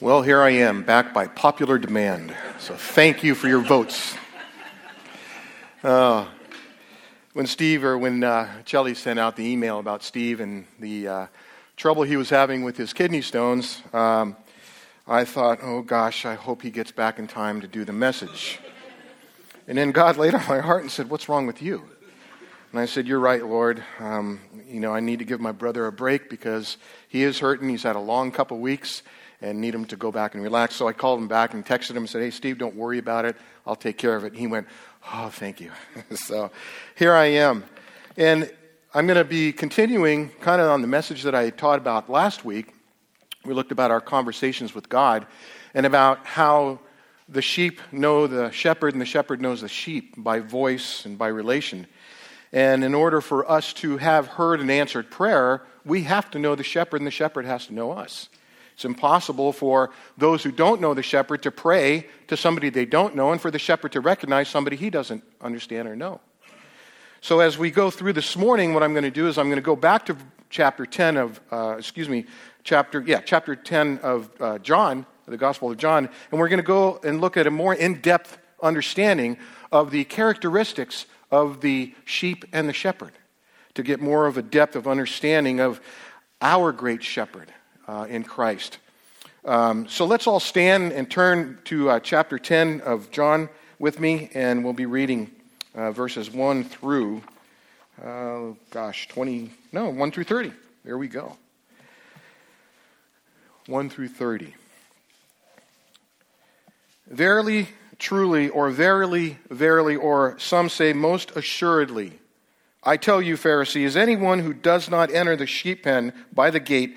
Well, here I am, back by popular demand. So thank you for your votes. Uh, when Steve or when uh, Chelly sent out the email about Steve and the uh, trouble he was having with his kidney stones, um, I thought, oh gosh, I hope he gets back in time to do the message. And then God laid on my heart and said, What's wrong with you? And I said, You're right, Lord. Um, you know, I need to give my brother a break because he is hurting. He's had a long couple weeks and need him to go back and relax. So I called him back and texted him and said, Hey, Steve, don't worry about it. I'll take care of it. He went, Oh, thank you. so here I am. And I'm going to be continuing kind of on the message that I taught about last week. We looked about our conversations with God and about how the sheep know the shepherd and the shepherd knows the sheep by voice and by relation. And in order for us to have heard and answered prayer, we have to know the shepherd and the shepherd has to know us. It's impossible for those who don't know the shepherd to pray to somebody they don't know and for the shepherd to recognize somebody he doesn't understand or know. So, as we go through this morning, what I'm going to do is I'm going to go back to chapter 10 of, uh, excuse me, chapter, yeah, chapter 10 of uh, John, the Gospel of John, and we're going to go and look at a more in depth understanding of the characteristics of the sheep and the shepherd to get more of a depth of understanding of our great shepherd uh, in Christ. Um, so let's all stand and turn to uh, chapter 10 of John with me, and we'll be reading uh, verses 1 through, uh, gosh, 20, no, 1 through 30. There we go. 1 through 30. Verily, truly, or verily, verily, or some say most assuredly. I tell you, Pharisees, anyone who does not enter the sheep pen by the gate,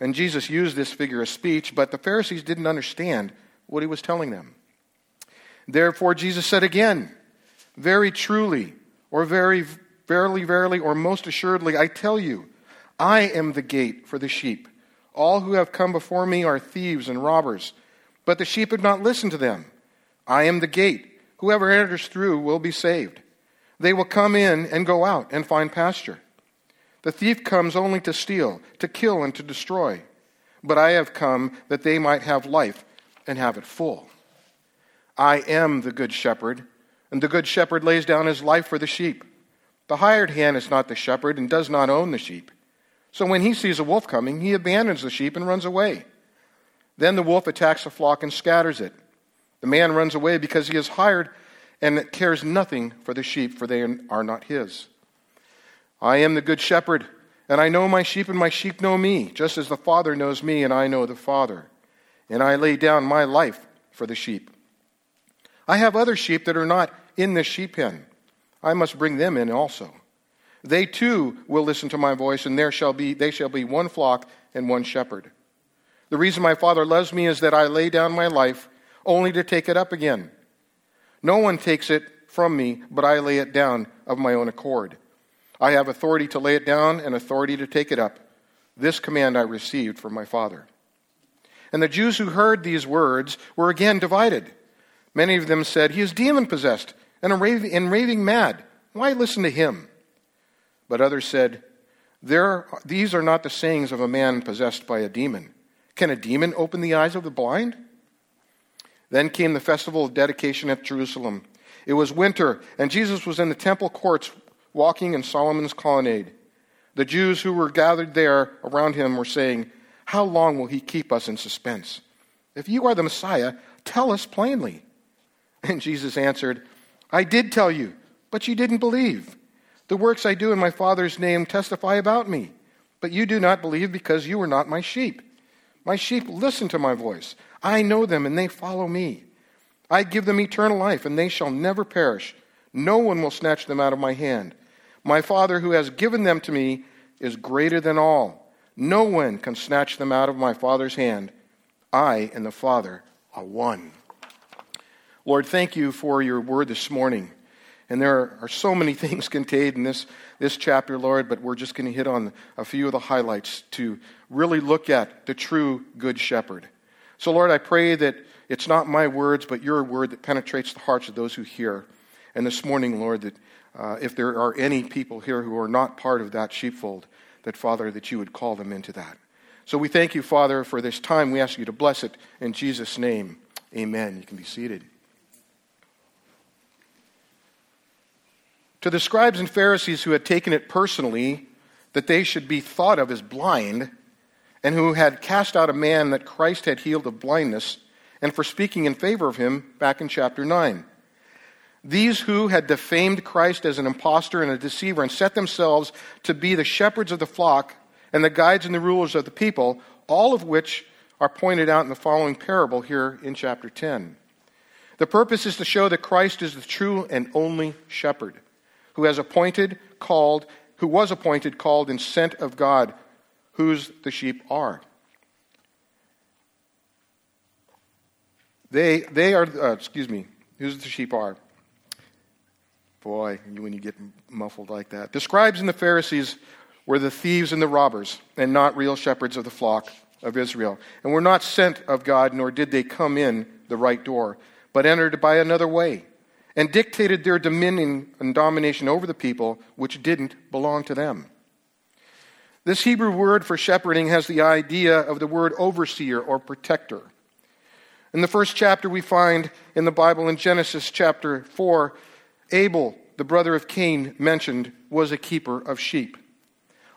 And Jesus used this figure of speech, but the Pharisees didn't understand what he was telling them. Therefore, Jesus said again, Very truly, or very verily, verily, or most assuredly, I tell you, I am the gate for the sheep. All who have come before me are thieves and robbers, but the sheep have not listened to them. I am the gate. Whoever enters through will be saved. They will come in and go out and find pasture. The thief comes only to steal, to kill, and to destroy. But I have come that they might have life and have it full. I am the good shepherd, and the good shepherd lays down his life for the sheep. The hired hand is not the shepherd and does not own the sheep. So when he sees a wolf coming, he abandons the sheep and runs away. Then the wolf attacks the flock and scatters it. The man runs away because he is hired and cares nothing for the sheep, for they are not his. I am the good shepherd, and I know my sheep, and my sheep know me, just as the Father knows me, and I know the Father. And I lay down my life for the sheep. I have other sheep that are not in this sheep pen. I must bring them in also. They too will listen to my voice, and there shall be, they shall be one flock and one shepherd. The reason my Father loves me is that I lay down my life only to take it up again. No one takes it from me, but I lay it down of my own accord. I have authority to lay it down and authority to take it up. This command I received from my Father. And the Jews who heard these words were again divided. Many of them said, He is demon possessed and, and raving mad. Why listen to him? But others said, there, These are not the sayings of a man possessed by a demon. Can a demon open the eyes of the blind? Then came the festival of dedication at Jerusalem. It was winter, and Jesus was in the temple courts walking in Solomon's colonnade. The Jews who were gathered there around him were saying, How long will he keep us in suspense? If you are the Messiah, tell us plainly. And Jesus answered, I did tell you, but you didn't believe. The works I do in my Father's name testify about me, but you do not believe because you are not my sheep. My sheep listen to my voice. I know them, and they follow me. I give them eternal life, and they shall never perish. No one will snatch them out of my hand. My Father who has given them to me is greater than all. No one can snatch them out of my Father's hand. I and the Father are one. Lord, thank you for your word this morning. And there are so many things contained in this, this chapter, Lord, but we're just going to hit on a few of the highlights to really look at the true Good Shepherd. So, Lord, I pray that it's not my words, but your word that penetrates the hearts of those who hear. And this morning, Lord, that uh, if there are any people here who are not part of that sheepfold, that, Father, that you would call them into that. So we thank you, Father, for this time. We ask you to bless it in Jesus' name. Amen. You can be seated. To the scribes and Pharisees who had taken it personally that they should be thought of as blind, and who had cast out a man that Christ had healed of blindness, and for speaking in favor of him back in chapter 9. These who had defamed Christ as an impostor and a deceiver and set themselves to be the shepherds of the flock and the guides and the rulers of the people, all of which are pointed out in the following parable here in chapter 10. The purpose is to show that Christ is the true and only shepherd who has appointed, called, who was appointed, called, and sent of God, whose the sheep are. They, they are, uh, excuse me, whose the sheep are. Boy, when you get muffled like that. The scribes and the Pharisees were the thieves and the robbers, and not real shepherds of the flock of Israel, and were not sent of God, nor did they come in the right door, but entered by another way, and dictated their dominion and domination over the people which didn't belong to them. This Hebrew word for shepherding has the idea of the word overseer or protector. In the first chapter, we find in the Bible in Genesis chapter 4 Abel, the brother of Cain, mentioned, was a keeper of sheep.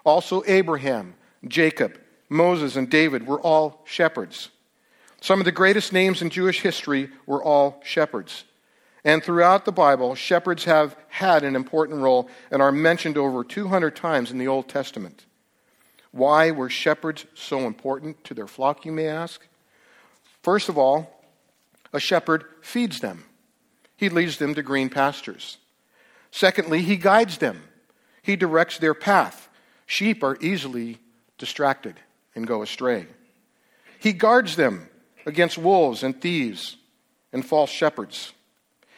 Also, Abraham, Jacob, Moses, and David were all shepherds. Some of the greatest names in Jewish history were all shepherds. And throughout the Bible, shepherds have had an important role and are mentioned over 200 times in the Old Testament. Why were shepherds so important to their flock, you may ask? First of all, a shepherd feeds them. He leads them to green pastures. Secondly, he guides them. He directs their path. Sheep are easily distracted and go astray. He guards them against wolves and thieves and false shepherds.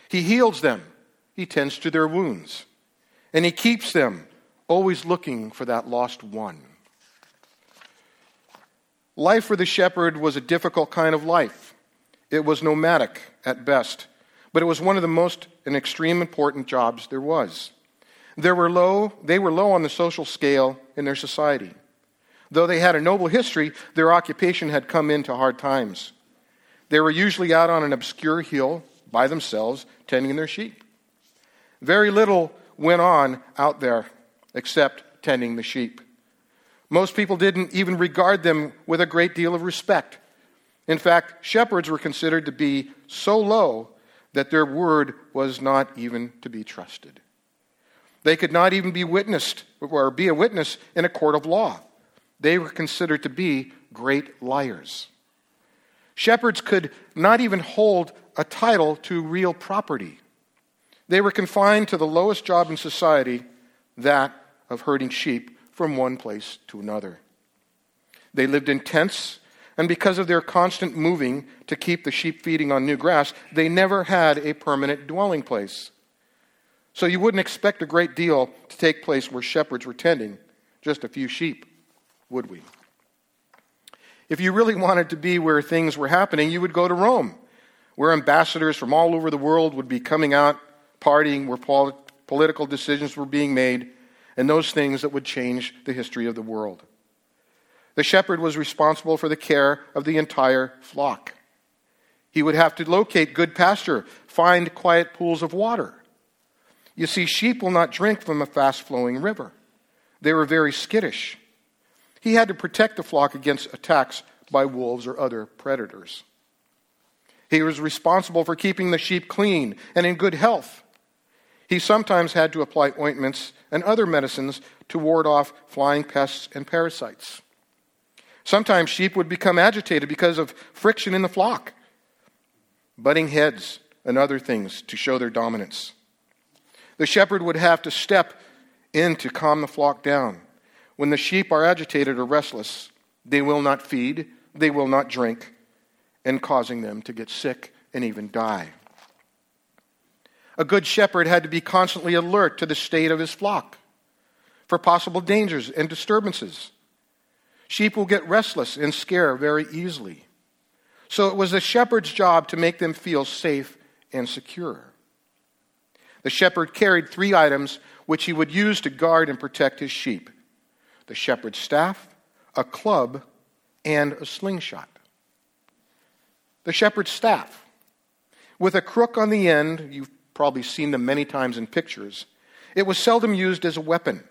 He heals them. He tends to their wounds. And he keeps them, always looking for that lost one. Life for the shepherd was a difficult kind of life. It was nomadic at best but it was one of the most and extreme important jobs there was. There were low, they were low on the social scale in their society. Though they had a noble history, their occupation had come into hard times. They were usually out on an obscure hill by themselves, tending their sheep. Very little went on out there except tending the sheep. Most people didn't even regard them with a great deal of respect. In fact, shepherds were considered to be so low that their word was not even to be trusted. They could not even be witnessed or be a witness in a court of law. They were considered to be great liars. Shepherds could not even hold a title to real property. They were confined to the lowest job in society, that of herding sheep from one place to another. They lived in tents and because of their constant moving to keep the sheep feeding on new grass, they never had a permanent dwelling place. So you wouldn't expect a great deal to take place where shepherds were tending just a few sheep, would we? If you really wanted to be where things were happening, you would go to Rome, where ambassadors from all over the world would be coming out, partying, where political decisions were being made, and those things that would change the history of the world. The shepherd was responsible for the care of the entire flock. He would have to locate good pasture, find quiet pools of water. You see, sheep will not drink from a fast flowing river. They were very skittish. He had to protect the flock against attacks by wolves or other predators. He was responsible for keeping the sheep clean and in good health. He sometimes had to apply ointments and other medicines to ward off flying pests and parasites. Sometimes sheep would become agitated because of friction in the flock, butting heads, and other things to show their dominance. The shepherd would have to step in to calm the flock down. When the sheep are agitated or restless, they will not feed, they will not drink, and causing them to get sick and even die. A good shepherd had to be constantly alert to the state of his flock for possible dangers and disturbances. Sheep will get restless and scare very easily. So it was the shepherd's job to make them feel safe and secure. The shepherd carried three items which he would use to guard and protect his sheep the shepherd's staff, a club, and a slingshot. The shepherd's staff. With a crook on the end, you've probably seen them many times in pictures, it was seldom used as a weapon.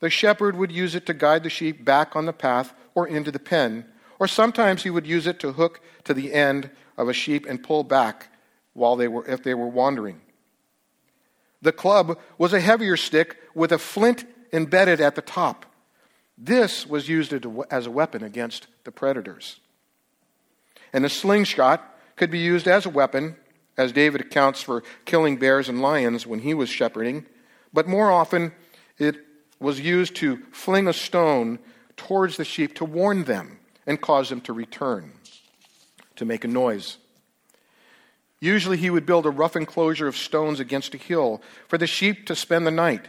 The shepherd would use it to guide the sheep back on the path or into the pen, or sometimes he would use it to hook to the end of a sheep and pull back while they were, if they were wandering. The club was a heavier stick with a flint embedded at the top. This was used as a weapon against the predators. And the slingshot could be used as a weapon, as David accounts for killing bears and lions when he was shepherding, but more often it was used to fling a stone towards the sheep to warn them and cause them to return, to make a noise. Usually he would build a rough enclosure of stones against a hill for the sheep to spend the night.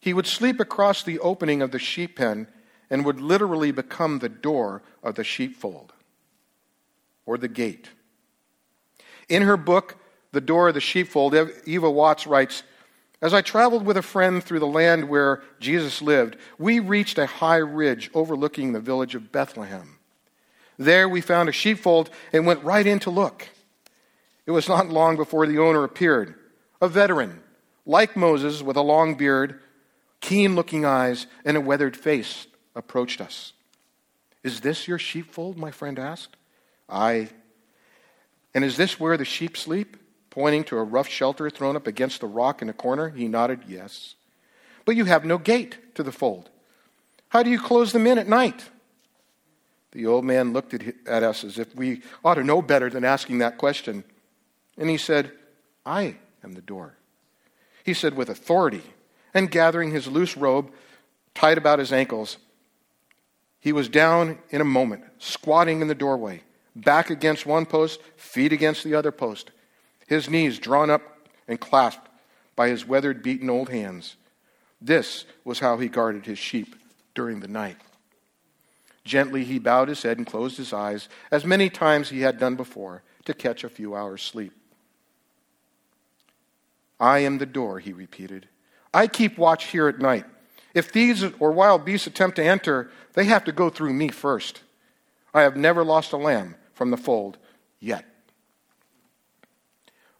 He would sleep across the opening of the sheep pen and would literally become the door of the sheepfold or the gate. In her book, The Door of the Sheepfold, Eva Watts writes As I traveled with a friend through the land where Jesus lived, we reached a high ridge overlooking the village of Bethlehem. There we found a sheepfold and went right in to look. It was not long before the owner appeared, a veteran, like Moses, with a long beard, keen looking eyes, and a weathered face, approached us. Is this your sheepfold? my friend asked. Aye. And is this where the sheep sleep? Pointing to a rough shelter thrown up against the rock in a corner, he nodded, Yes. But you have no gate to the fold. How do you close them in at night? The old man looked at, us as if we ought to know better than asking that question. And he said, I am the door. He said with authority, and gathering his loose robe tied about his ankles, he was down in a moment, squatting in the doorway, back against one post, feet against the other post, his knees drawn up and clasped by his weathered, beaten old hands. This was how he guarded his sheep during the night. Gently he bowed his head and closed his eyes, as many times he had done before, to catch a few hours' sleep. I am the door, he repeated. I keep watch here at night. If thieves or wild beasts attempt to enter, they have to go through me first. I have never lost a lamb from the fold yet.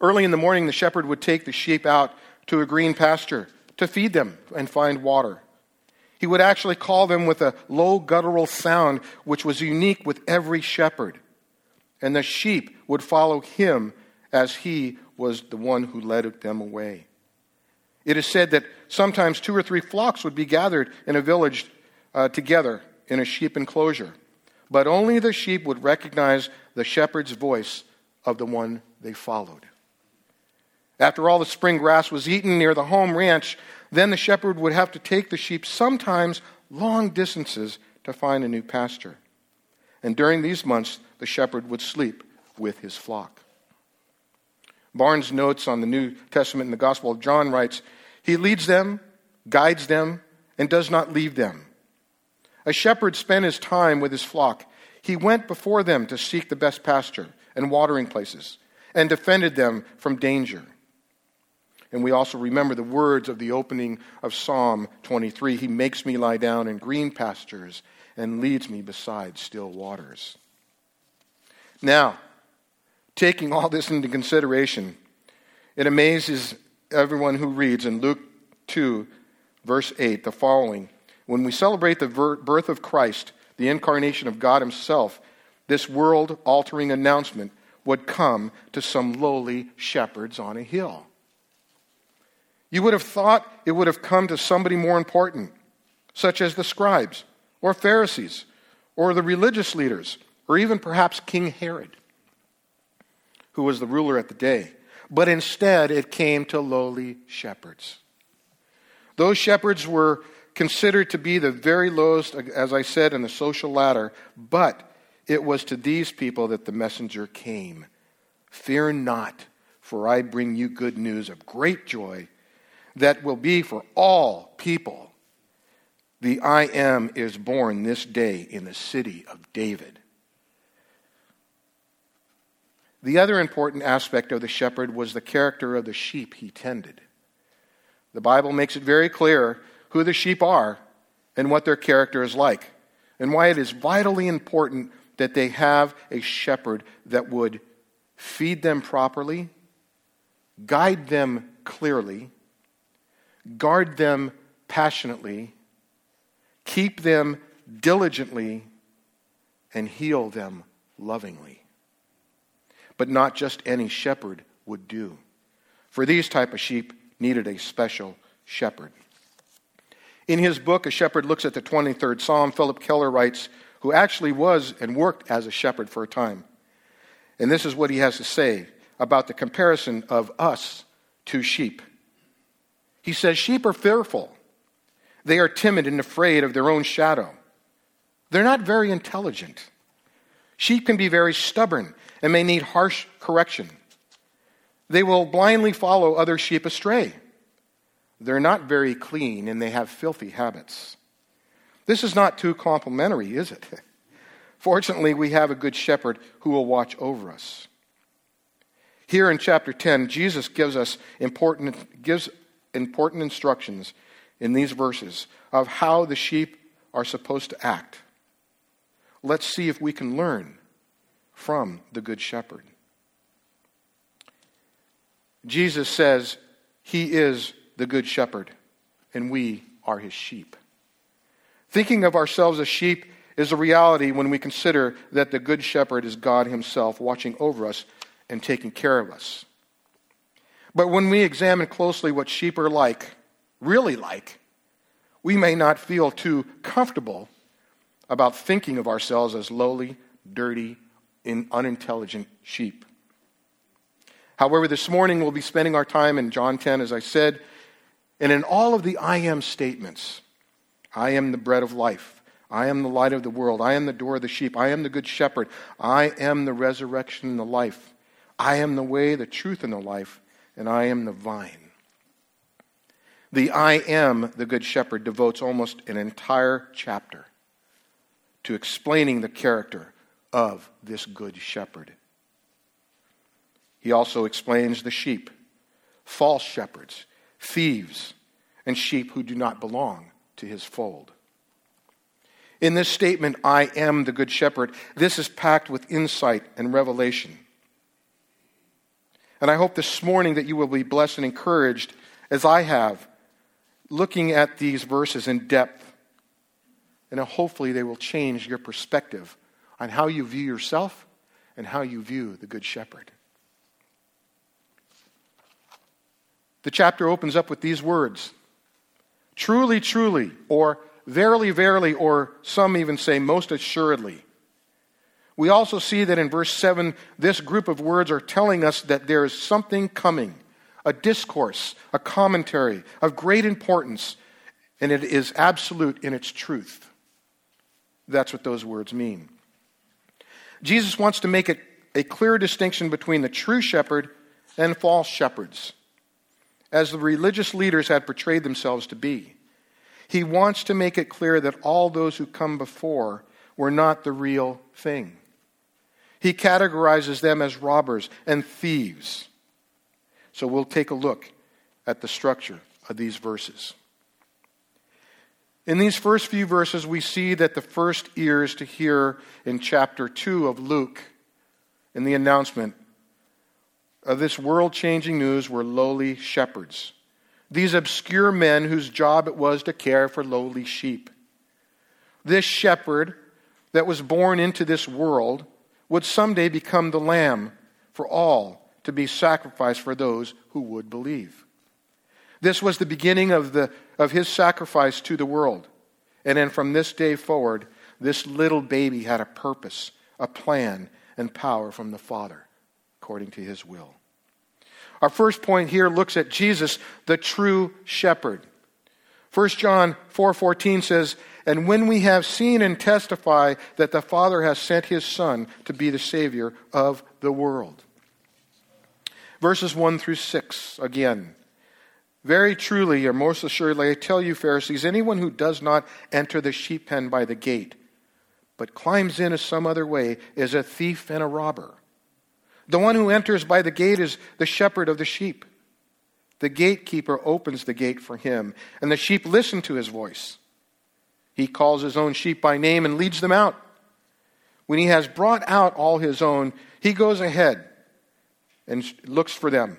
Early in the morning, the shepherd would take the sheep out to a green pasture to feed them and find water. He would actually call them with a low guttural sound, which was unique with every shepherd. And the sheep would follow him as he was the one who led them away. It is said that sometimes two or three flocks would be gathered in a village uh, together in a sheep enclosure, but only the sheep would recognize the shepherd's voice of the one they followed. After all the spring grass was eaten near the home ranch, then the shepherd would have to take the sheep sometimes long distances to find a new pasture. And during these months, the shepherd would sleep with his flock. Barnes notes on the New Testament in the Gospel of John writes, He leads them, guides them, and does not leave them. A shepherd spent his time with his flock. He went before them to seek the best pasture and watering places and defended them from danger. And we also remember the words of the opening of Psalm 23 He makes me lie down in green pastures and leads me beside still waters. Now, taking all this into consideration, it amazes everyone who reads in Luke 2, verse 8, the following When we celebrate the birth of Christ, the incarnation of God Himself, this world altering announcement would come to some lowly shepherds on a hill. You would have thought it would have come to somebody more important, such as the scribes or Pharisees or the religious leaders, or even perhaps King Herod who was the ruler at the day. But instead, it came to lowly shepherds. Those shepherds were considered to be the very lowest, as I said, in the social ladder, but it was to these people that the messenger came. Fear not, for I bring you good news of great joy that will be for all people. The I am is born this day in the city of David. The other important aspect of the shepherd was the character of the sheep he tended. The Bible makes it very clear who the sheep are and what their character is like, and why it is vitally important that they have a shepherd that would feed them properly, guide them clearly, guard them passionately, keep them diligently, and heal them lovingly. But not just any shepherd would do. For these type of sheep needed a special shepherd. In his book, A Shepherd Looks at the 23rd Psalm, Philip Keller writes, who actually was and worked as a shepherd for a time. And this is what he has to say about the comparison of us to sheep. He says, Sheep are fearful. They are timid and afraid of their own shadow. They're not very intelligent. Sheep can be very stubborn and may need harsh correction. They will blindly follow other sheep astray. They're not very clean and they have filthy habits. This is not too complimentary, is it? Fortunately, we have a good shepherd who will watch over us. Here in chapter 10, Jesus gives us important, gives important instructions in these verses of how the sheep are supposed to act. Let's see if we can learn from the Good Shepherd. Jesus says he is the Good Shepherd, and we are his sheep. Thinking of ourselves as sheep is a reality when we consider that the Good Shepherd is God Himself watching over us and taking care of us. But when we examine closely what sheep are like, really like, we may not feel too comfortable about thinking of ourselves as lowly, dirty, and unintelligent sheep. However, this morning we'll be spending our time in John 10, as I said, and in all of the I am statements. I am the bread of life. I am the light of the world. I am the door of the sheep. I am the good shepherd. I am the resurrection and the life. I am the way, the truth, and the life, and I am the vine. The I am the good shepherd devotes almost an entire chapter to explaining the character of this good shepherd. He also explains the sheep, false shepherds, thieves, and sheep who do not belong to his fold. In this statement, I am the good shepherd, this is packed with insight and revelation. And I hope this morning that you will be blessed and encouraged, as I have, looking at these verses in depth. And hopefully they will change your perspective on how you view yourself and how you view the Good Shepherd. The chapter opens up with these words Truly, truly, or verily, verily, or some even say most assuredly. We also see that in verse 7, this group of words are telling us that there is something coming, a discourse, a commentary of great importance, and it is absolute in its truth. That's what those words mean. Jesus wants to make it a clear distinction between the true shepherd and false shepherds as the religious leaders had portrayed themselves to be. He wants to make it clear that all those who come before were not the real thing. He categorizes them as robbers and thieves. So we'll take a look at the structure of these verses. In these first few verses, we see that the first ears to hear in chapter 2 of Luke in the announcement of this world changing news were lowly shepherds, these obscure men whose job it was to care for lowly sheep. This shepherd that was born into this world would someday become the lamb for all to be sacrificed for those who would believe. This was the beginning of, the, of his sacrifice to the world. And then from this day forward, this little baby had a purpose, a plan, and power from the Father according to his will. Our first point here looks at Jesus, the true shepherd. 1 John 4:14 says, and when we have seen and testify that the Father has sent his Son to be the Savior of the world. Verses 1 through 6 again. Very truly, or most assuredly, I tell you, Pharisees, anyone who does not enter the sheep pen by the gate, but climbs in some other way, is a thief and a robber. The one who enters by the gate is the shepherd of the sheep. The gatekeeper opens the gate for him, and the sheep listen to his voice. He calls his own sheep by name and leads them out. When he has brought out all his own, he goes ahead and looks for them,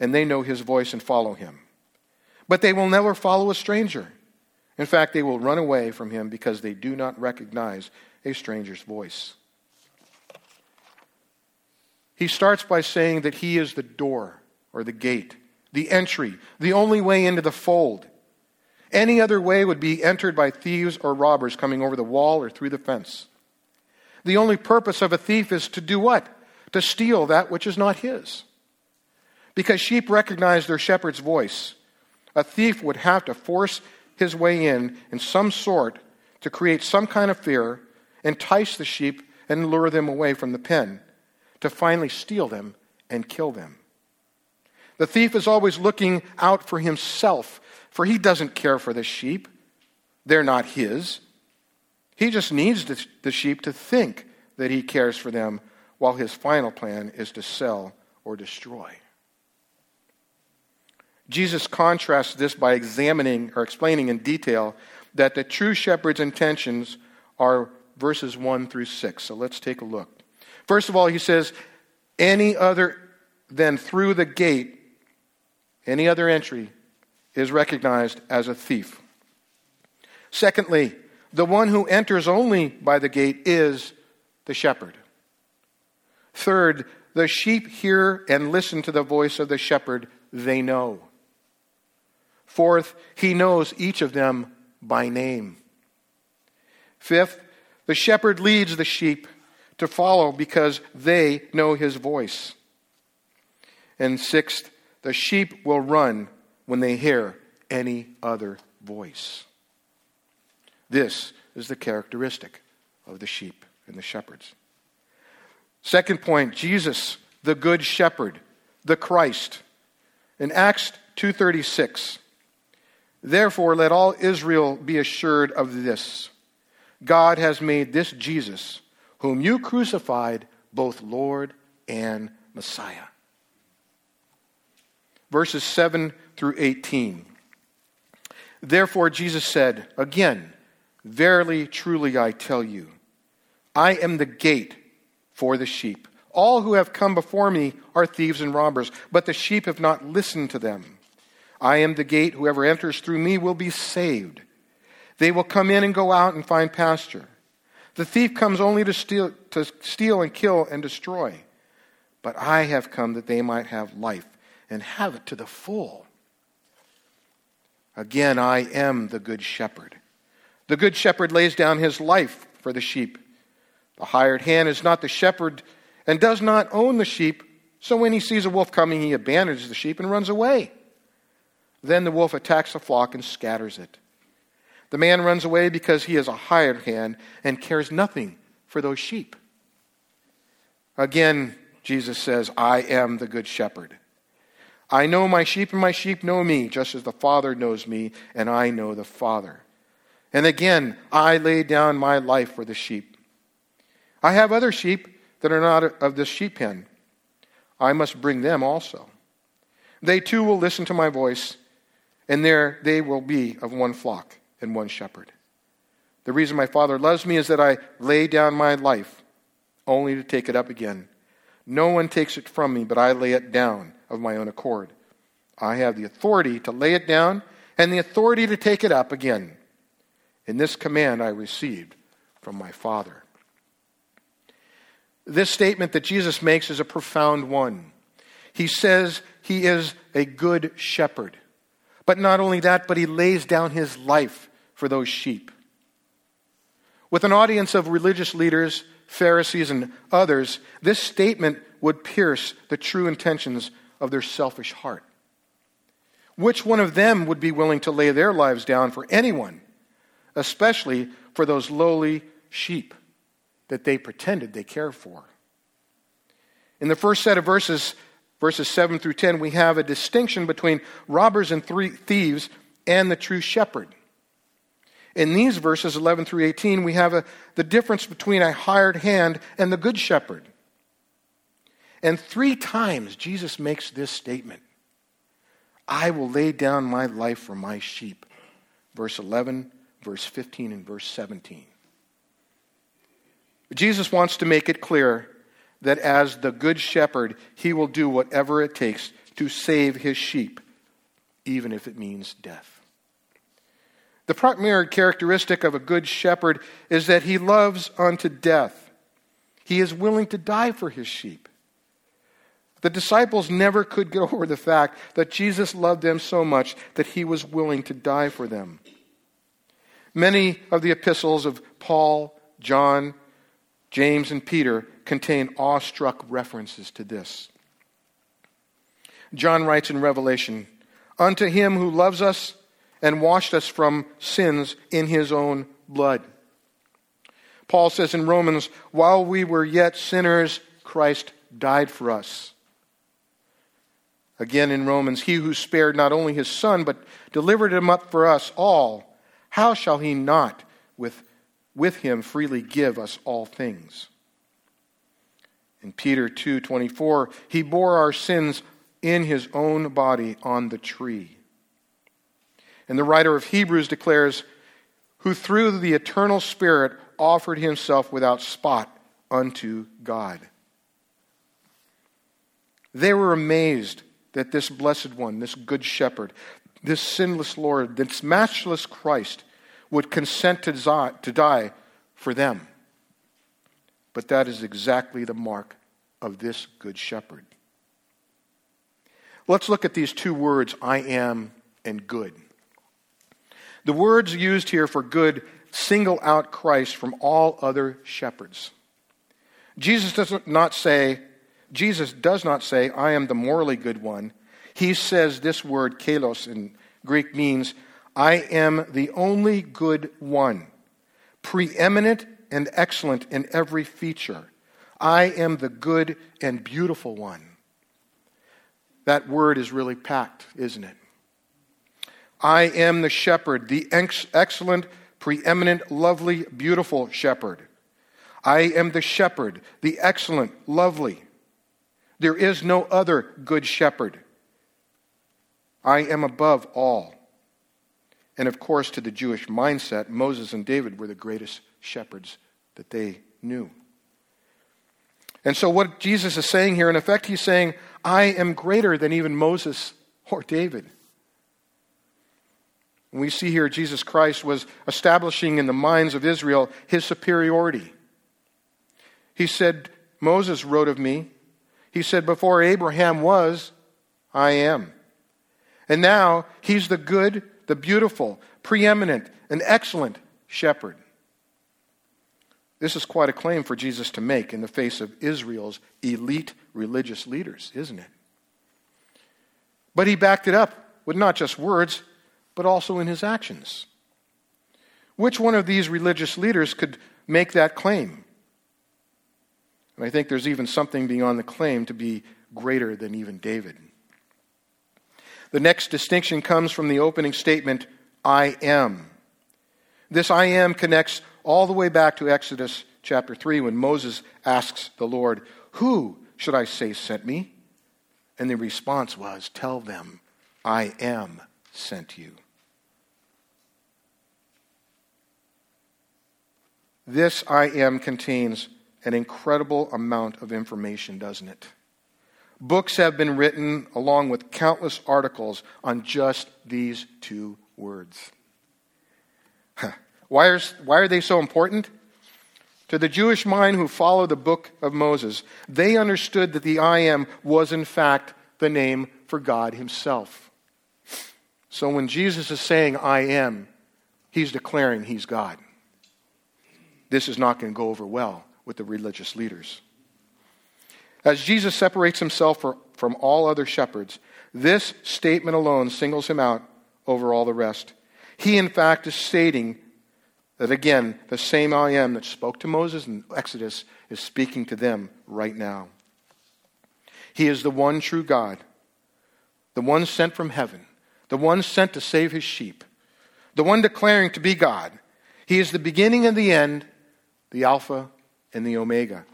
and they know his voice and follow him. But they will never follow a stranger. In fact, they will run away from him because they do not recognize a stranger's voice. He starts by saying that he is the door or the gate, the entry, the only way into the fold. Any other way would be entered by thieves or robbers coming over the wall or through the fence. The only purpose of a thief is to do what? To steal that which is not his. Because sheep recognize their shepherd's voice, a thief would have to force his way in in some sort to create some kind of fear, entice the sheep, and lure them away from the pen to finally steal them and kill them. The thief is always looking out for himself, for he doesn't care for the sheep. They're not his. He just needs the sheep to think that he cares for them, while his final plan is to sell or destroy. Jesus contrasts this by examining or explaining in detail that the true shepherd's intentions are verses 1 through 6. So let's take a look. First of all, he says, any other than through the gate, any other entry is recognized as a thief. Secondly, the one who enters only by the gate is the shepherd. Third, the sheep hear and listen to the voice of the shepherd they know. Fourth, he knows each of them by name. Fifth, the shepherd leads the sheep to follow because they know his voice. And sixth, the sheep will run when they hear any other voice. This is the characteristic of the sheep and the shepherds. Second point, Jesus, the good shepherd, the Christ. In Acts 2:36, therefore let all Israel be assured of this. God has made this Jesus whom you crucified, both Lord and Messiah. Verses 7 through 18. Therefore, Jesus said, Again, verily, truly, I tell you, I am the gate for the sheep. All who have come before me are thieves and robbers, but the sheep have not listened to them. I am the gate. Whoever enters through me will be saved. They will come in and go out and find pasture. The thief comes only to steal, to steal and kill and destroy. But I have come that they might have life and have it to the full. Again, I am the good shepherd. The good shepherd lays down his life for the sheep. The hired hand is not the shepherd and does not own the sheep, so when he sees a wolf coming, he abandons the sheep and runs away. Then the wolf attacks the flock and scatters it. The man runs away because he is a hired hand and cares nothing for those sheep. Again, Jesus says, I am the good shepherd. I know my sheep, and my sheep know me, just as the Father knows me, and I know the Father. And again, I lay down my life for the sheep. I have other sheep that are not of this sheep pen. I must bring them also. They too will listen to my voice, and there they will be of one flock and one shepherd. The reason my Father loves me is that I lay down my life only to take it up again. No one takes it from me, but I lay it down of my own accord. I have the authority to lay it down and the authority to take it up again. In this command I received from my Father. This statement that Jesus makes is a profound one. He says he is a good shepherd. But not only that, but he lays down his life for those sheep. With an audience of religious leaders, Pharisees, and others, this statement would pierce the true intentions of their selfish heart. Which one of them would be willing to lay their lives down for anyone especially for those lowly sheep that they pretended they cared for. In the first set of verses, verses 7 through 10, we have a distinction between robbers and thieves and the true shepherd. In these verses, 11 through 18, we have a, the difference between a hired hand and the good shepherd. And three times Jesus makes this statement I will lay down my life for my sheep. Verse 11, verse 15, and verse 17. Jesus wants to make it clear that as the good shepherd, he will do whatever it takes to save his sheep, even if it means death. The primary characteristic of a good shepherd is that he loves unto death. He is willing to die for his sheep. The disciples never could get over the fact that Jesus loved them so much that he was willing to die for them. Many of the epistles of Paul, John, James, and Peter contain awestruck references to this. John writes in Revelation Unto him who loves us and washed us from sins in his own blood. Paul says in Romans, While we were yet sinners, Christ died for us. Again in Romans, He who spared not only his Son, but delivered him up for us all, how shall he not with, with him freely give us all things? In Peter 2:24, he bore our sins in his own body on the tree. And the writer of Hebrews declares, who through the eternal Spirit offered himself without spot unto God. They were amazed that this blessed one, this good shepherd, this sinless Lord, this matchless Christ, would consent to die for them. But that is exactly the mark of this good shepherd. Let's look at these two words, I am and good. The words used here for good single out Christ from all other shepherds. Jesus does not say, Jesus does not say, I am the morally good one. He says this word, kalos, in Greek means, I am the only good one, preeminent and excellent in every feature. I am the good and beautiful one. That word is really packed, isn't it? I am the shepherd, the ex- excellent, preeminent, lovely, beautiful shepherd. I am the shepherd, the excellent, lovely. There is no other good shepherd. I am above all. And of course, to the Jewish mindset, Moses and David were the greatest shepherds that they knew. And so, what Jesus is saying here, in effect, he's saying, I am greater than even Moses or David. We see here Jesus Christ was establishing in the minds of Israel his superiority. He said, Moses wrote of me. He said, Before Abraham was, I am. And now he's the good, the beautiful, preeminent, and excellent shepherd. This is quite a claim for Jesus to make in the face of Israel's elite religious leaders, isn't it? But he backed it up with not just words, but also in his actions. Which one of these religious leaders could make that claim? And I think there's even something beyond the claim to be greater than even David. The next distinction comes from the opening statement, I am. This I am connects all the way back to Exodus chapter 3 when Moses asks the Lord, Who should I say sent me? And the response was, Tell them, I am sent you. This I am contains an incredible amount of information, doesn't it? Books have been written along with countless articles on just these two words. Why are, why are they so important? To the Jewish mind who followed the book of Moses, they understood that the I am was in fact the name for God Himself. So when Jesus is saying I am, He's declaring He's God this is not going to go over well with the religious leaders. As Jesus separates himself from all other shepherds, this statement alone singles him out over all the rest. He, in fact, is stating that again, the same I am that spoke to Moses in Exodus is speaking to them right now. He is the one true God, the one sent from heaven, the one sent to save his sheep, the one declaring to be God. He is the beginning and the end, the Alpha and the Omega.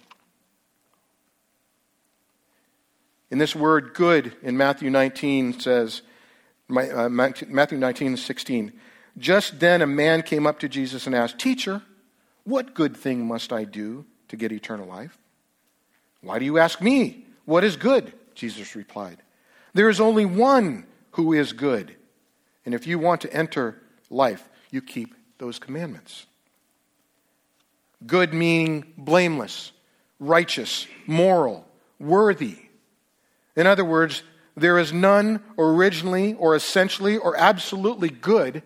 In this word good in Matthew 19 says, uh, Matthew 19, 16, just then a man came up to Jesus and asked, Teacher, what good thing must I do to get eternal life? Why do you ask me? What is good? Jesus replied. There is only one who is good. And if you want to enter life, you keep those commandments. Good meaning blameless, righteous, moral, worthy. In other words, there is none originally or essentially or absolutely good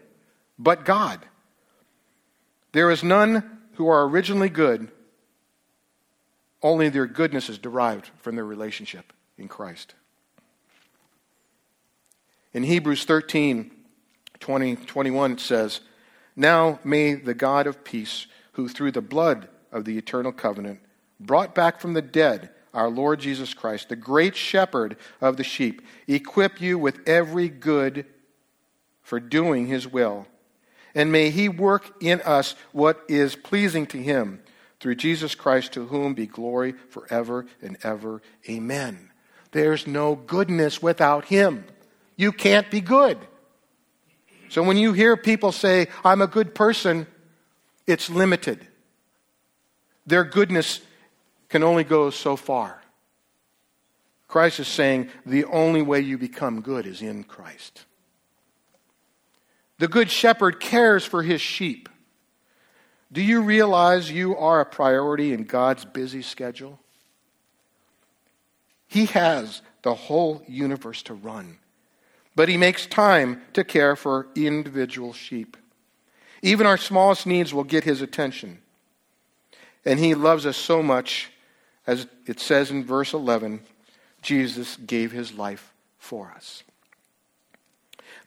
but God. There is none who are originally good, only their goodness is derived from their relationship in Christ. In Hebrews 13, 20, 21, it says, Now may the God of peace, who through the blood of the eternal covenant brought back from the dead our Lord Jesus Christ, the great shepherd of the sheep, equip you with every good for doing his will and may he work in us what is pleasing to him through Jesus Christ, to whom be glory forever and ever. Amen. There's no goodness without him. You can't be good. So when you hear people say, I'm a good person, it's limited. Their goodness can only go so far. Christ is saying the only way you become good is in Christ. The Good Shepherd cares for his sheep. Do you realize you are a priority in God's busy schedule? He has the whole universe to run, but he makes time to care for individual sheep. Even our smallest needs will get his attention. And he loves us so much, as it says in verse 11, Jesus gave his life for us.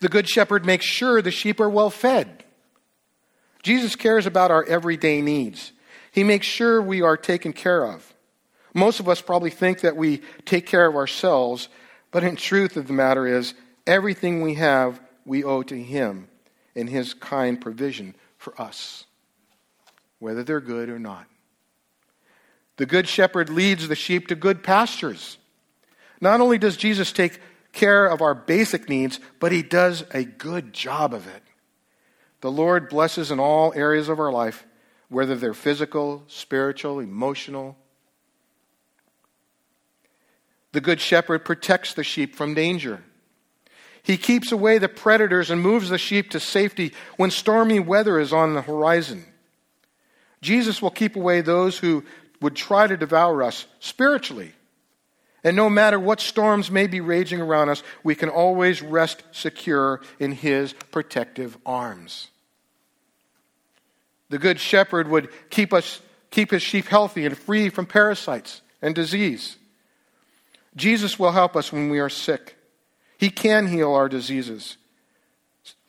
The Good Shepherd makes sure the sheep are well fed. Jesus cares about our everyday needs. He makes sure we are taken care of. Most of us probably think that we take care of ourselves, but in truth of the matter is, everything we have we owe to Him and His kind provision for us, whether they're good or not. The Good Shepherd leads the sheep to good pastures. Not only does Jesus take care of our basic needs, but He does a good job of it. The Lord blesses in all areas of our life, whether they're physical, spiritual, emotional. The Good Shepherd protects the sheep from danger. He keeps away the predators and moves the sheep to safety when stormy weather is on the horizon. Jesus will keep away those who would try to devour us spiritually. And no matter what storms may be raging around us, we can always rest secure in His protective arms. The Good Shepherd would keep, us, keep His sheep healthy and free from parasites and disease. Jesus will help us when we are sick. He can heal our diseases,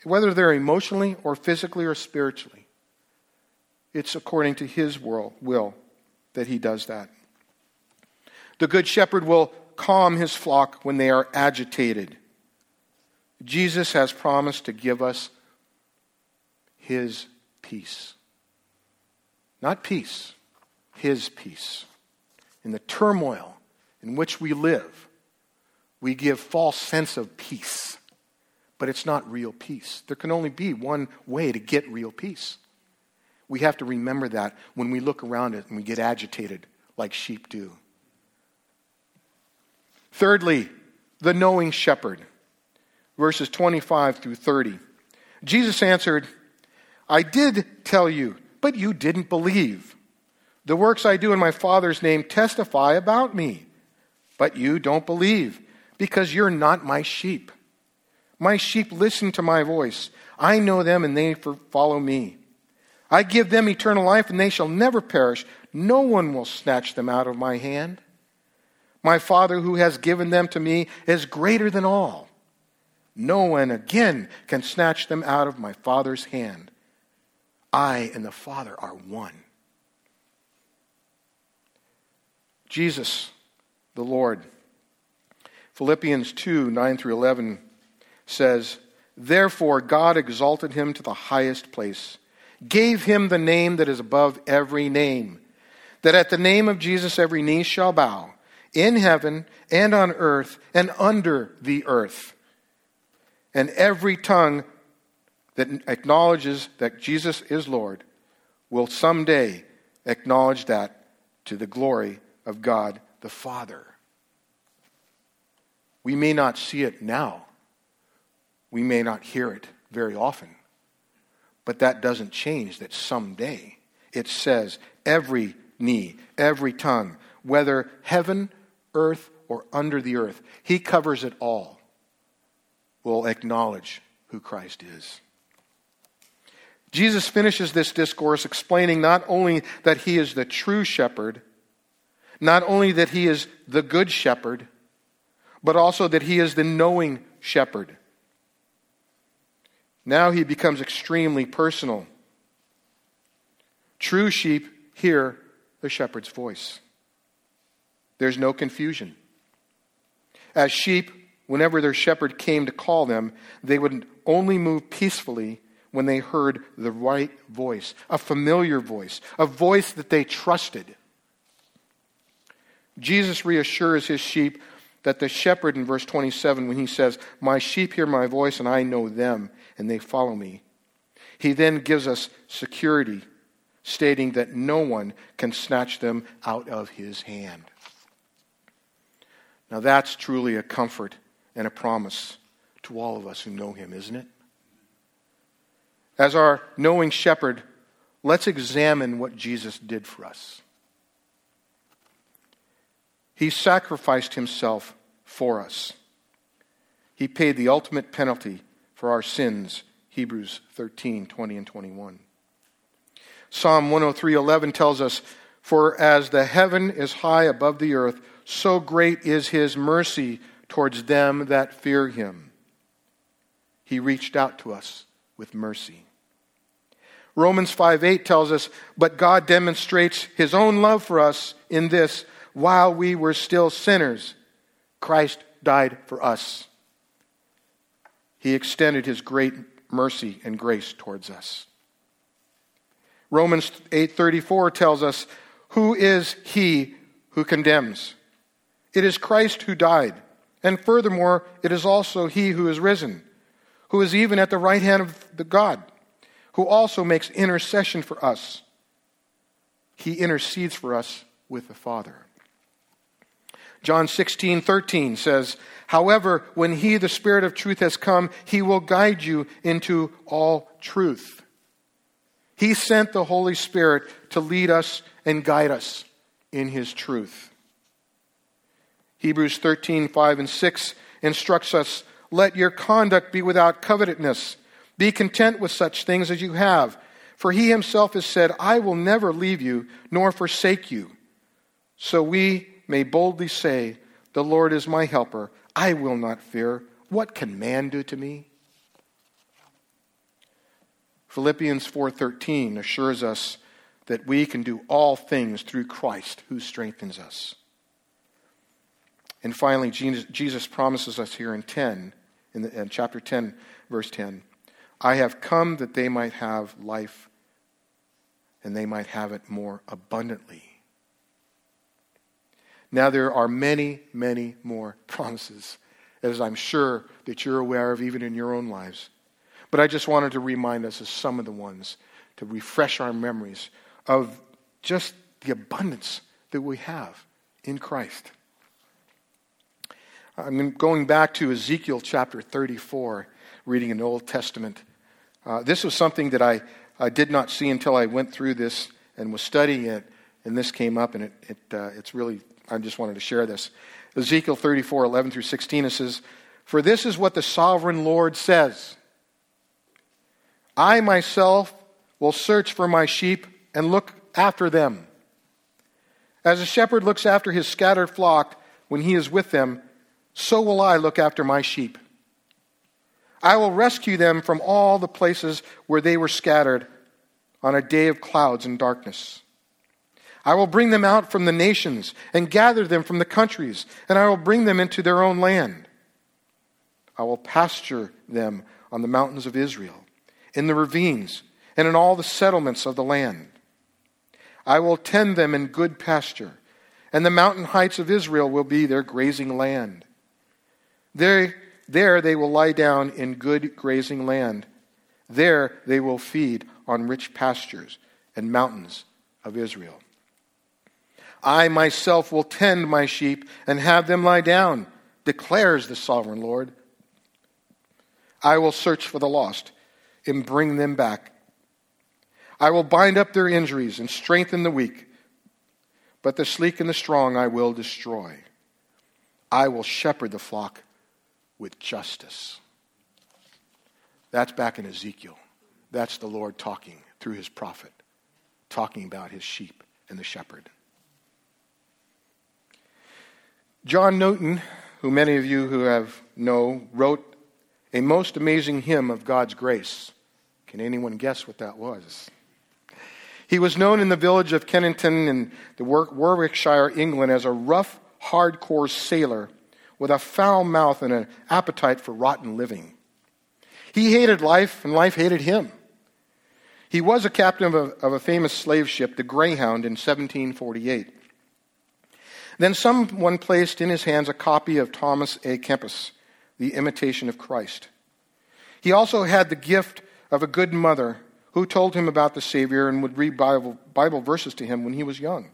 whether they're emotionally or physically or spiritually. It's according to His will, that He does that. The Good Shepherd will calm his flock when they are agitated. Jesus has promised to give us his peace. Not peace, his peace. In the turmoil in which we live, we give false sense of peace, but it's not real peace. There can only be one way to get real peace. We have to remember that when we look around it and we get agitated like sheep do. Thirdly, the knowing shepherd, verses 25 through 30. Jesus answered, I did tell you, but you didn't believe. The works I do in my Father's name testify about me, but you don't believe, because you're not my sheep. My sheep listen to my voice. I know them, and they follow me. I give them eternal life, and they shall never perish. No one will snatch them out of my hand. My Father who has given them to me is greater than all. No one again can snatch them out of my Father's hand. I and the Father are one. Jesus, the Lord. Philippians 2 9 through 11 says, Therefore God exalted him to the highest place, gave him the name that is above every name, that at the name of Jesus every knee shall bow, in heaven and on earth and under the earth, and every tongue that acknowledges that Jesus is Lord will someday acknowledge that to the glory of God the Father. We may not see it now. We may not hear it very often. But that doesn't change that someday it says every knee, every tongue, whether heaven, earth, or under the earth, he covers it all, will acknowledge who Christ is. Jesus finishes this discourse explaining not only that he is the true shepherd, not only that he is the good shepherd, but also that he is the knowing shepherd. Now he becomes extremely personal. True sheep hear the shepherd's voice. There's no confusion. As sheep, whenever their shepherd came to call them, they would only move peacefully when they heard the right voice, a familiar voice, a voice that they trusted. Jesus reassures his sheep that the shepherd in verse 27, when he says, My sheep hear my voice, and I know them, and they follow me, he then gives us security, stating that no one can snatch them out of his hand. Now, that's truly a comfort and a promise to all of us who know him, isn't it? As our knowing shepherd, let's examine what Jesus did for us. He sacrificed himself for us. He paid the ultimate penalty for our sins. Hebrews 13, 20 and 21. Psalm 103:11 tells us, "For as the heaven is high above the earth, so great is his mercy towards them that fear him." He reached out to us with mercy. Romans 5 8 tells us, But God demonstrates his own love for us in this while we were still sinners, Christ died for us. He extended his great mercy and grace towards us. Romans 8:34 tells us, "Who is he who condemns? It is Christ who died, and furthermore, it is also he who is risen, who is even at the right hand of the God, who also makes intercession for us. He intercedes for us with the Father." John 16, 13 says, However, when He, the Spirit of truth, has come, He will guide you into all truth. He sent the Holy Spirit to lead us and guide us in His truth. Hebrews 13, 5 and 6 instructs us Let your conduct be without covetousness. Be content with such things as you have. For He Himself has said, I will never leave you nor forsake you. So we may boldly say, The Lord is my helper. I will not fear. What can man do to me? Philippians 4:13 assures us that we can do all things through Christ who strengthens us. And finally, Jesus promises us here in 10, in, the, in chapter 10, verse 10, I have come that they might have life and they might have it more abundantly. Now, there are many, many more promises, as I'm sure that you're aware of even in your own lives. But I just wanted to remind us of some of the ones to refresh our memories of just the abundance that we have in Christ. I'm going back to Ezekiel chapter 34, reading an Old Testament. Uh, this was something that I, I did not see until I went through this and was studying it, and this came up, and it, it uh, it's really I just wanted to share this. Ezekiel 34, 11 through 16, it says, For this is what the sovereign Lord says I myself will search for my sheep and look after them. As a shepherd looks after his scattered flock when he is with them, so will I look after my sheep. I will rescue them from all the places where they were scattered on a day of clouds and darkness. I will bring them out from the nations and gather them from the countries, and I will bring them into their own land. I will pasture them on the mountains of Israel, in the ravines, and in all the settlements of the land. I will tend them in good pasture, and the mountain heights of Israel will be their grazing land. There, there they will lie down in good grazing land. There they will feed on rich pastures and mountains of Israel. I myself will tend my sheep and have them lie down, declares the sovereign Lord. I will search for the lost and bring them back. I will bind up their injuries and strengthen the weak, but the sleek and the strong I will destroy. I will shepherd the flock with justice. That's back in Ezekiel. That's the Lord talking through his prophet, talking about his sheep and the shepherd. John Newton, who many of you who have know, wrote a most amazing hymn of God's grace. Can anyone guess what that was? He was known in the village of Kennington in the Warwickshire, England, as a rough, hardcore sailor with a foul mouth and an appetite for rotten living. He hated life, and life hated him. He was a captain of a, of a famous slave ship, the Greyhound, in 1748. Then someone placed in his hands a copy of Thomas A. Kempis, The Imitation of Christ. He also had the gift of a good mother who told him about the Savior and would read Bible, Bible verses to him when he was young.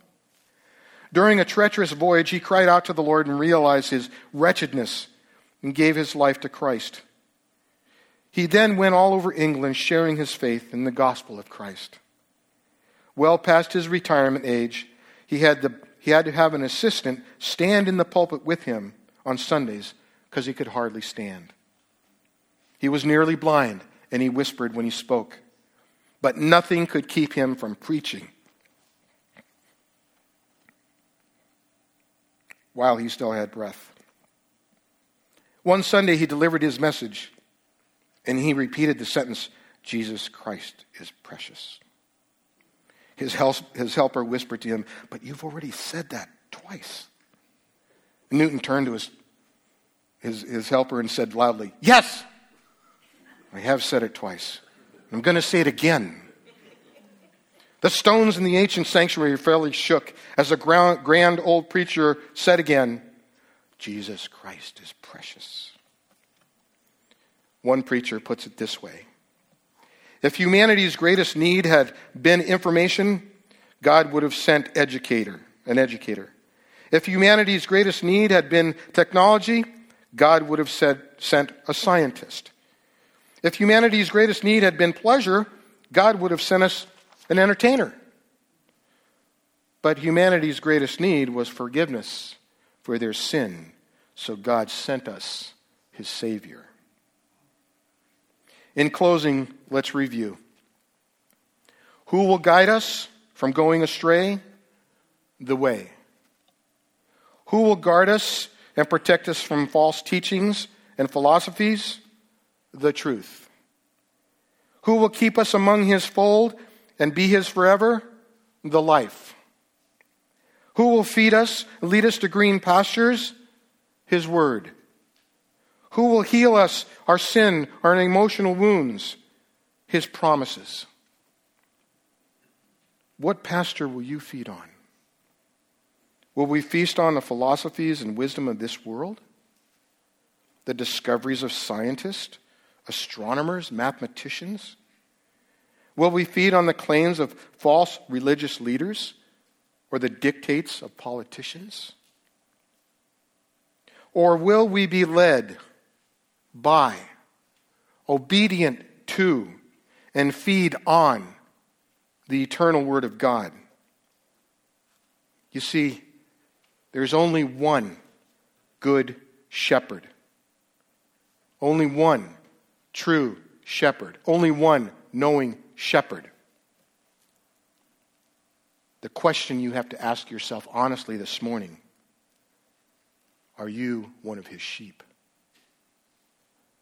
During a treacherous voyage, he cried out to the Lord and realized his wretchedness and gave his life to Christ. He then went all over England sharing his faith in the gospel of Christ. Well past his retirement age, he had, the, he had to have an assistant stand in the pulpit with him on Sundays because he could hardly stand. He was nearly blind, and he whispered when he spoke but nothing could keep him from preaching while he still had breath. One Sunday, he delivered his message and he repeated the sentence Jesus Christ is precious. His, help, his helper whispered to him, But you've already said that twice. Newton turned to his, his, his helper and said loudly, Yes, I have said it twice. I'm going to say it again. The stones in the ancient sanctuary fairly shook as the grand old preacher said again, Jesus Christ is precious. One preacher puts it this way If humanity's greatest need had been information, God would have sent educator, an educator. If humanity's greatest need had been technology, God would have said, sent a scientist. If humanity's greatest need had been pleasure, God would have sent us an entertainer. But humanity's greatest need was forgiveness for their sin, so God sent us his Savior. In closing, let's review. Who will guide us from going astray? The way. Who will guard us and protect us from false teachings and philosophies? the truth. Who will keep us among his fold and be his forever? The life. Who will feed us, lead us to green pastures? His word. Who will heal us our sin, our emotional wounds? His promises. What pasture will you feed on? Will we feast on the philosophies and wisdom of this world? The discoveries of scientists? astronomers, mathematicians? Will we feed on the claims of false religious leaders or the dictates of politicians? Or will we be led by, obedient to, and feed on the eternal Word of God? You see, there's only one good shepherd. Only one true shepherd, only one knowing shepherd. The question you have to ask yourself honestly this morning are you one of his sheep?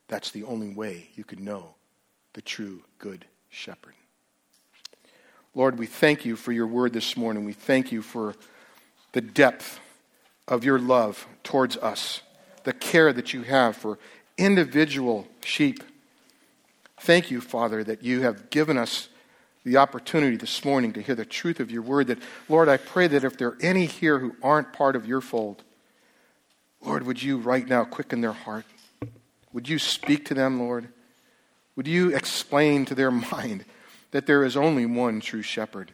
That's the only way you could know the true good shepherd. Lord, we thank you for your word this morning. We thank you for the depth of your love towards us, the care that you have for individual sheep. Thank you, Father, that you have given us the opportunity this morning to hear the truth of your word. That, Lord, I pray that if there are any here who aren't part of your fold, Lord, would you right now quicken their heart? Would you speak to them, Lord? Would you explain to their mind that there is only one true shepherd?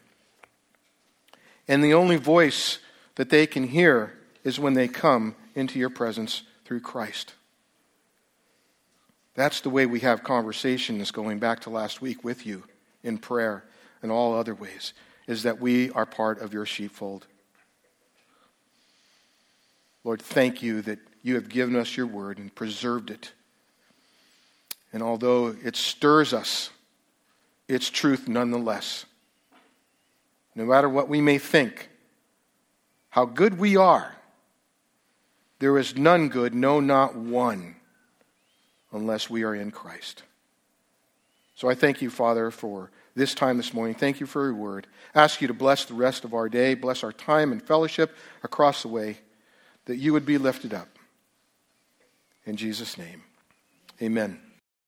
And the only voice that they can hear is when they come into your presence through Christ. That's the way we have conversations going back to last week with you in prayer and all other ways, is that we are part of your sheepfold. Lord, thank you that you have given us your word and preserved it. And although it stirs us, it's truth nonetheless. No matter what we may think, how good we are, there is none good, no, not one, unless we are in Christ. So I thank you, Father, for this time this morning. Thank you for your word. Ask you to bless the rest of our day, bless our time and fellowship across the way, that you would be lifted up. In Jesus' name, amen.